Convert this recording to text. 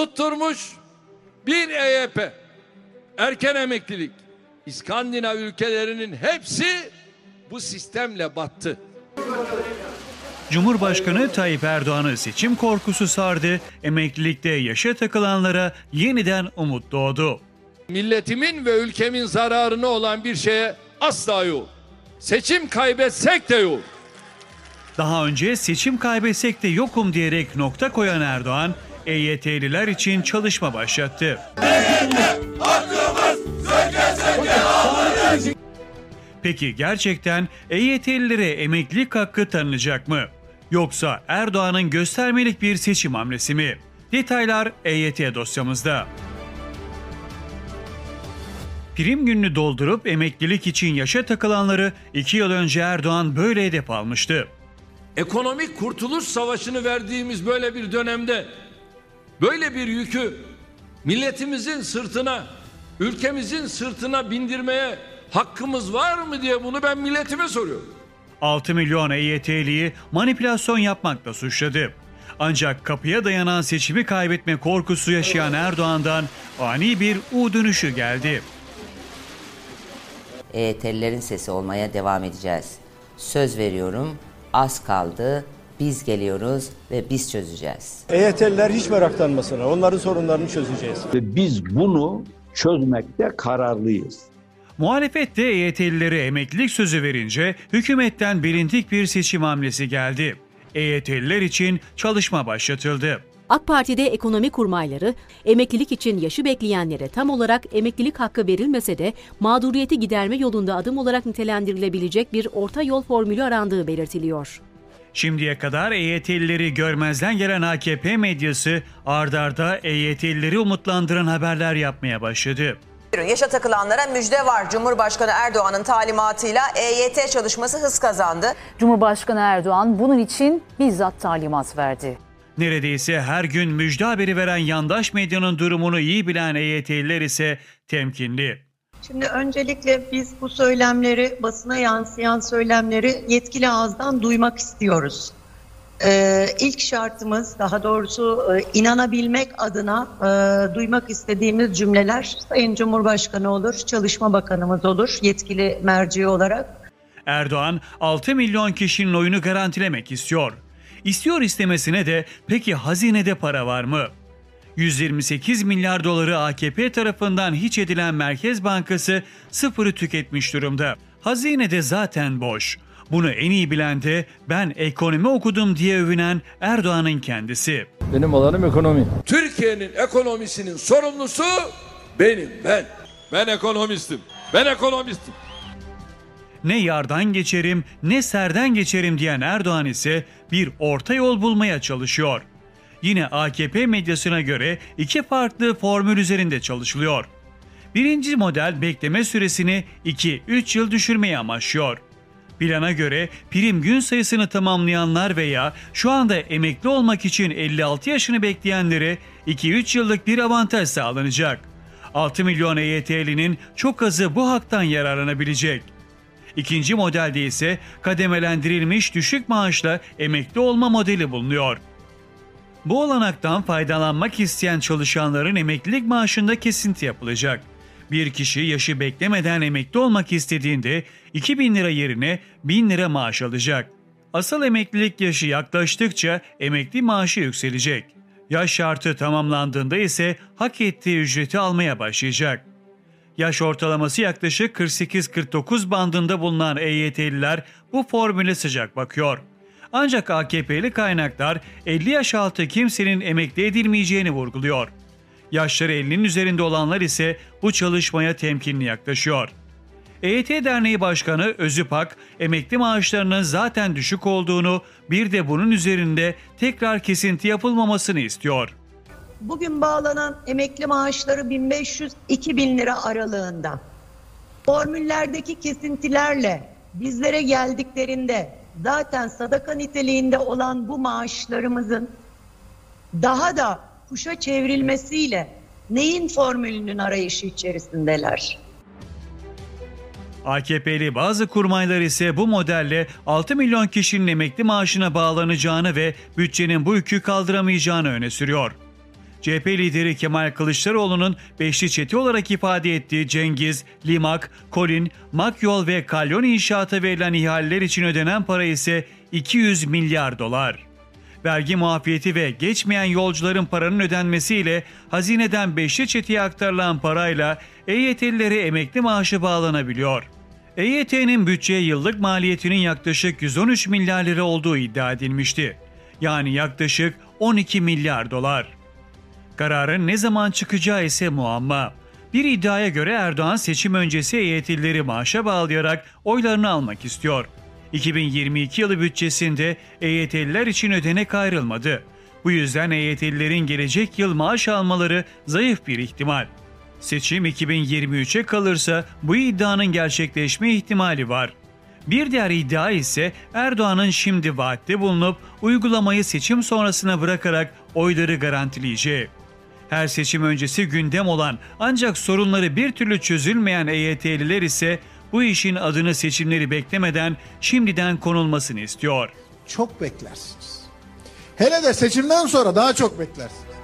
tutturmuş bir EYP, erken emeklilik. İskandinav ülkelerinin hepsi bu sistemle battı. Cumhurbaşkanı Tayyip Erdoğan'ı seçim korkusu sardı, emeklilikte yaşa takılanlara yeniden umut doğdu. Milletimin ve ülkemin zararına olan bir şeye asla yok. Seçim kaybetsek de yok. Daha önce seçim kaybetsek de yokum diyerek nokta koyan Erdoğan, EYT'liler için çalışma başlattı. Peki gerçekten EYT'lilere emeklilik hakkı tanınacak mı? Yoksa Erdoğan'ın göstermelik bir seçim hamlesi mi? Detaylar EYT dosyamızda. Prim gününü doldurup emeklilik için yaşa takılanları 2 yıl önce Erdoğan böyle hedef almıştı. Ekonomik kurtuluş savaşını verdiğimiz böyle bir dönemde böyle bir yükü milletimizin sırtına, ülkemizin sırtına bindirmeye hakkımız var mı diye bunu ben milletime soruyorum. 6 milyon EYT'liyi manipülasyon yapmakla suçladı. Ancak kapıya dayanan seçimi kaybetme korkusu yaşayan Erdoğan'dan ani bir U dönüşü geldi. EYT'lilerin sesi olmaya devam edeceğiz. Söz veriyorum, az kaldı, biz geliyoruz ve biz çözeceğiz. EYT'liler hiç meraklanmasınlar. Onların sorunlarını çözeceğiz. Ve biz bunu çözmekte kararlıyız. Muhalefet de EYT'lilere emeklilik sözü verince hükümetten bilindik bir seçim hamlesi geldi. EYT'liler için çalışma başlatıldı. AK Parti'de ekonomi kurmayları emeklilik için yaşı bekleyenlere tam olarak emeklilik hakkı verilmese de mağduriyeti giderme yolunda adım olarak nitelendirilebilecek bir orta yol formülü arandığı belirtiliyor. Şimdiye kadar EYT'lileri görmezden gelen AKP medyası ardarda EYT'lileri umutlandıran haberler yapmaya başladı. Yaşa takılanlara müjde var. Cumhurbaşkanı Erdoğan'ın talimatıyla EYT çalışması hız kazandı. Cumhurbaşkanı Erdoğan bunun için bizzat talimat verdi. Neredeyse her gün müjde haberi veren yandaş medyanın durumunu iyi bilen EYT'liler ise temkinli. Şimdi öncelikle biz bu söylemleri, basına yansıyan söylemleri yetkili ağızdan duymak istiyoruz. Ee, ilk şartımız, daha doğrusu e, inanabilmek adına e, duymak istediğimiz cümleler Sayın Cumhurbaşkanı olur, Çalışma Bakanımız olur, yetkili merci olarak. Erdoğan 6 milyon kişinin oyunu garantilemek istiyor. İstiyor istemesine de peki hazinede para var mı? 128 milyar doları AKP tarafından hiç edilen Merkez Bankası sıfırı tüketmiş durumda. Hazinede zaten boş. Bunu en iyi bilen de ben ekonomi okudum diye övünen Erdoğan'ın kendisi. Benim alanım ekonomi. Türkiye'nin ekonomisinin sorumlusu benim, ben. Ben ekonomistim. Ben ekonomistim. Ne yardan geçerim ne serden geçerim diyen Erdoğan ise bir orta yol bulmaya çalışıyor. Yine AKP medyasına göre iki farklı formül üzerinde çalışılıyor. Birinci model bekleme süresini 2-3 yıl düşürmeyi amaçlıyor. Plana göre prim gün sayısını tamamlayanlar veya şu anda emekli olmak için 56 yaşını bekleyenlere 2-3 yıllık bir avantaj sağlanacak. 6 milyon EYT'linin çok azı bu haktan yararlanabilecek. İkinci modelde ise kademelendirilmiş düşük maaşla emekli olma modeli bulunuyor. Bu olanaktan faydalanmak isteyen çalışanların emeklilik maaşında kesinti yapılacak. Bir kişi yaşı beklemeden emekli olmak istediğinde 2000 lira yerine 1000 lira maaş alacak. Asıl emeklilik yaşı yaklaştıkça emekli maaşı yükselecek. Yaş şartı tamamlandığında ise hak ettiği ücreti almaya başlayacak. Yaş ortalaması yaklaşık 48-49 bandında bulunan EYT'liler bu formüle sıcak bakıyor. Ancak AKP'li kaynaklar 50 yaş altı kimsenin emekli edilmeyeceğini vurguluyor. Yaşları 50'nin üzerinde olanlar ise bu çalışmaya temkinli yaklaşıyor. EYT Derneği Başkanı Özüpak, emekli maaşlarının zaten düşük olduğunu, bir de bunun üzerinde tekrar kesinti yapılmamasını istiyor. Bugün bağlanan emekli maaşları 1500-2000 lira aralığında. Formüllerdeki kesintilerle bizlere geldiklerinde zaten sadaka niteliğinde olan bu maaşlarımızın daha da kuşa çevrilmesiyle neyin formülünün arayışı içerisindeler? AKP'li bazı kurmaylar ise bu modelle 6 milyon kişinin emekli maaşına bağlanacağını ve bütçenin bu yükü kaldıramayacağını öne sürüyor. CHP lideri Kemal Kılıçdaroğlu'nun beşli çete olarak ifade ettiği Cengiz, Limak, Kolin, Makyol ve Kalyon inşaata verilen ihaleler için ödenen para ise 200 milyar dolar. Vergi muafiyeti ve geçmeyen yolcuların paranın ödenmesiyle hazineden beşli çeteye aktarılan parayla EYT'lilere emekli maaşı bağlanabiliyor. EYT'nin bütçeye yıllık maliyetinin yaklaşık 113 milyar lira olduğu iddia edilmişti. Yani yaklaşık 12 milyar dolar. Kararın ne zaman çıkacağı ise muamma. Bir iddiaya göre Erdoğan seçim öncesi EYT'lileri maaşa bağlayarak oylarını almak istiyor. 2022 yılı bütçesinde EYT'liler için ödenek ayrılmadı. Bu yüzden EYT'lilerin gelecek yıl maaş almaları zayıf bir ihtimal. Seçim 2023'e kalırsa bu iddianın gerçekleşme ihtimali var. Bir diğer iddia ise Erdoğan'ın şimdi vaatte bulunup uygulamayı seçim sonrasına bırakarak oyları garantileyeceği. Her seçim öncesi gündem olan ancak sorunları bir türlü çözülmeyen EYT'liler ise bu işin adını seçimleri beklemeden şimdiden konulmasını istiyor. Çok beklersiniz. Hele de seçimden sonra daha çok beklersiniz.